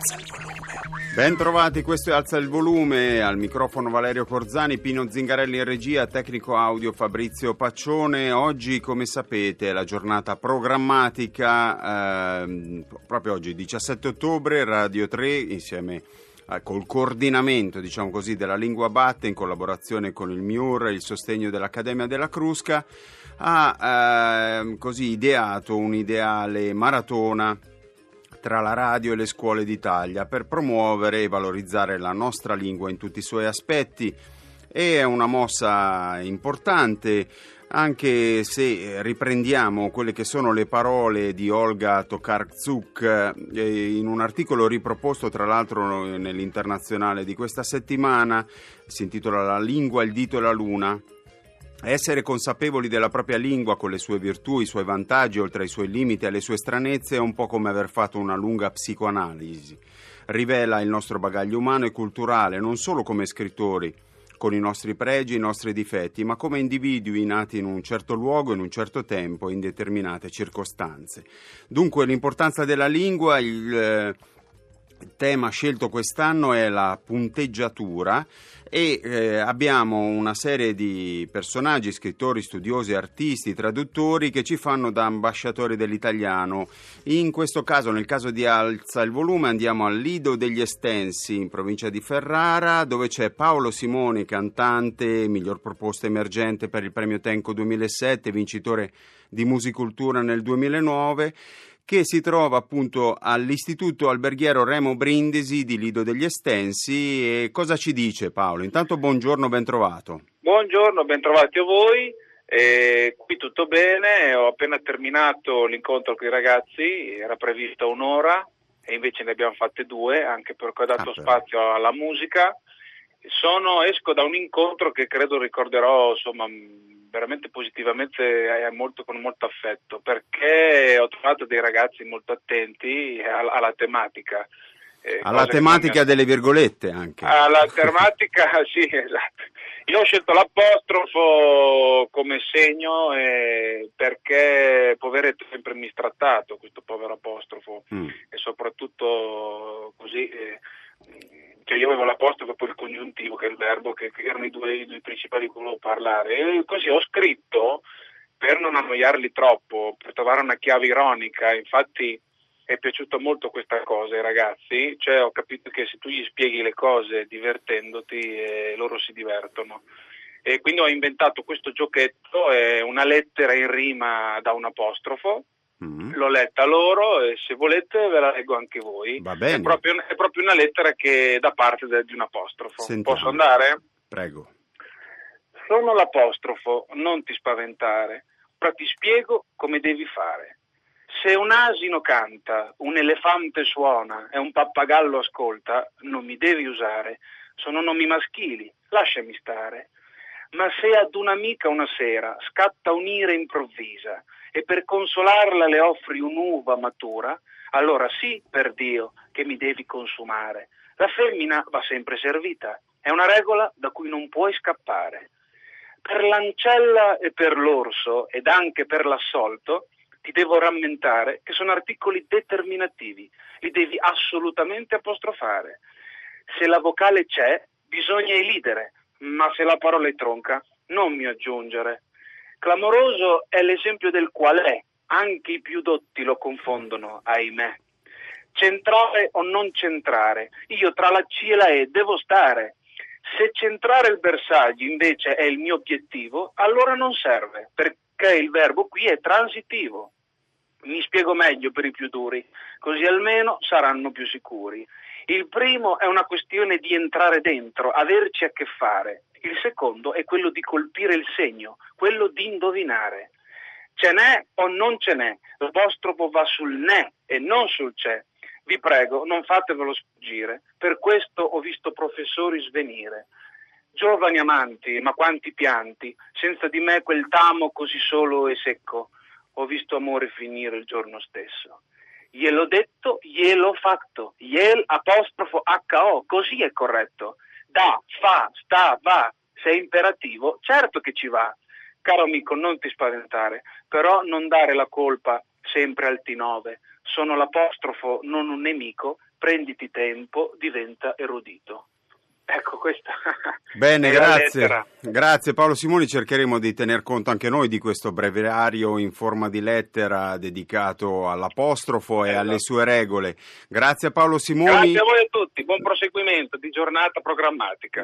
Alza il volume. Ben trovati, questo è Alza il volume, al microfono Valerio Corzani, Pino Zingarelli in regia, tecnico audio Fabrizio Paccione. Oggi, come sapete, è la giornata programmatica, ehm, proprio oggi, 17 ottobre, Radio 3, insieme a, col coordinamento, diciamo così, della Lingua Batte, in collaborazione con il MIUR e il sostegno dell'Accademia della Crusca, ha ehm, così ideato un'ideale maratona tra la radio e le scuole d'Italia per promuovere e valorizzare la nostra lingua in tutti i suoi aspetti. È una mossa importante anche se riprendiamo quelle che sono le parole di Olga Tokarczuk eh, in un articolo riproposto tra l'altro nell'internazionale di questa settimana, si intitola La lingua, il dito e la luna, essere consapevoli della propria lingua con le sue virtù, i suoi vantaggi, oltre ai suoi limiti e alle sue stranezze, è un po' come aver fatto una lunga psicoanalisi. Rivela il nostro bagaglio umano e culturale, non solo come scrittori, con i nostri pregi e i nostri difetti, ma come individui nati in un certo luogo, in un certo tempo, in determinate circostanze. Dunque l'importanza della lingua, il eh, tema scelto quest'anno è la punteggiatura e eh, abbiamo una serie di personaggi, scrittori, studiosi, artisti, traduttori che ci fanno da ambasciatori dell'italiano. In questo caso, nel caso di Alza il volume, andiamo al Lido degli Estensi in provincia di Ferrara, dove c'è Paolo Simoni, cantante, miglior proposta emergente per il premio Tenco 2007, vincitore di Musicultura nel 2009 che si trova appunto all'Istituto Alberghiero Remo Brindisi di Lido degli Estensi. E cosa ci dice Paolo? Intanto buongiorno, ben trovato. Buongiorno, ben trovati a voi. Eh, qui tutto bene, ho appena terminato l'incontro con i ragazzi, era prevista un'ora e invece ne abbiamo fatte due, anche perché ho dato ah, spazio alla musica. Sono, esco da un incontro che credo ricorderò insomma, veramente positivamente eh, molto, con molto affetto perché ho trovato dei ragazzi molto attenti alla, alla tematica. Eh, alla tematica delle virgolette anche. Alla tematica, sì, esatto. Io ho scelto l'apostrofo come segno eh, perché poveretto sempre mistrattato questo povero apostrofo mm. e soprattutto così eh, cioè io avevo l'apostrofo e poi il congiuntivo, che è il verbo, che, che erano i due, i due principali di cui volevo parlare. E così ho scritto per non annoiarli troppo, per trovare una chiave ironica. Infatti è piaciuta molto questa cosa ai ragazzi, cioè ho capito che se tu gli spieghi le cose divertendoti, eh, loro si divertono. E quindi ho inventato questo giochetto, eh, una lettera in rima da un apostrofo, Mm. L'ho letta loro e se volete ve la leggo anche voi. Va bene. È proprio, è proprio una lettera che da parte de, di un apostrofo. Sentiamo. Posso andare? Prego. Sono l'apostrofo, non ti spaventare. Ora ti spiego come devi fare. Se un asino canta, un elefante suona e un pappagallo ascolta, non mi devi usare. Sono nomi maschili, lasciami stare. Ma se ad un'amica una sera scatta un'ira improvvisa, e per consolarla le offri un'uva matura, allora sì, per Dio, che mi devi consumare. La femmina va sempre servita, è una regola da cui non puoi scappare. Per l'ancella e per l'orso ed anche per l'assolto ti devo rammentare che sono articoli determinativi, li devi assolutamente apostrofare. Se la vocale c'è, bisogna elidere, ma se la parola è tronca, non mi aggiungere. Clamoroso è l'esempio del qual è, anche i più dotti lo confondono, ahimè. Centrare o non centrare, io tra la C e la E devo stare. Se centrare il bersaglio invece è il mio obiettivo, allora non serve, perché il verbo qui è transitivo. Mi spiego meglio per i più duri, così almeno saranno più sicuri. Il primo è una questione di entrare dentro, averci a che fare. Il secondo è quello di colpire il segno, quello di indovinare. Ce n'è o non ce n'è? L'apostrofo va sul ne e non sul c'è. Vi prego, non fatevelo sfuggire. Per questo ho visto professori svenire. Giovani amanti, ma quanti pianti, senza di me quel tamo così solo e secco. Ho visto amore finire il giorno stesso. Gliel'ho detto, gliel'ho fatto. Iel apostrofo HO, così è corretto da, fa, sta, va, se è imperativo, certo che ci va. Caro amico, non ti spaventare, però non dare la colpa sempre al T9. Sono l'apostrofo, non un nemico, prenditi tempo, diventa erudito. Ecco, questa Bene, grazie. lettera. Grazie Paolo Simoni, cercheremo di tener conto anche noi di questo breviario in forma di lettera dedicato all'apostrofo e Esatto. alle sue regole. Grazie Paolo Simoni. Grazie a voi a tutti, buon proseguimento di giornata programmatica.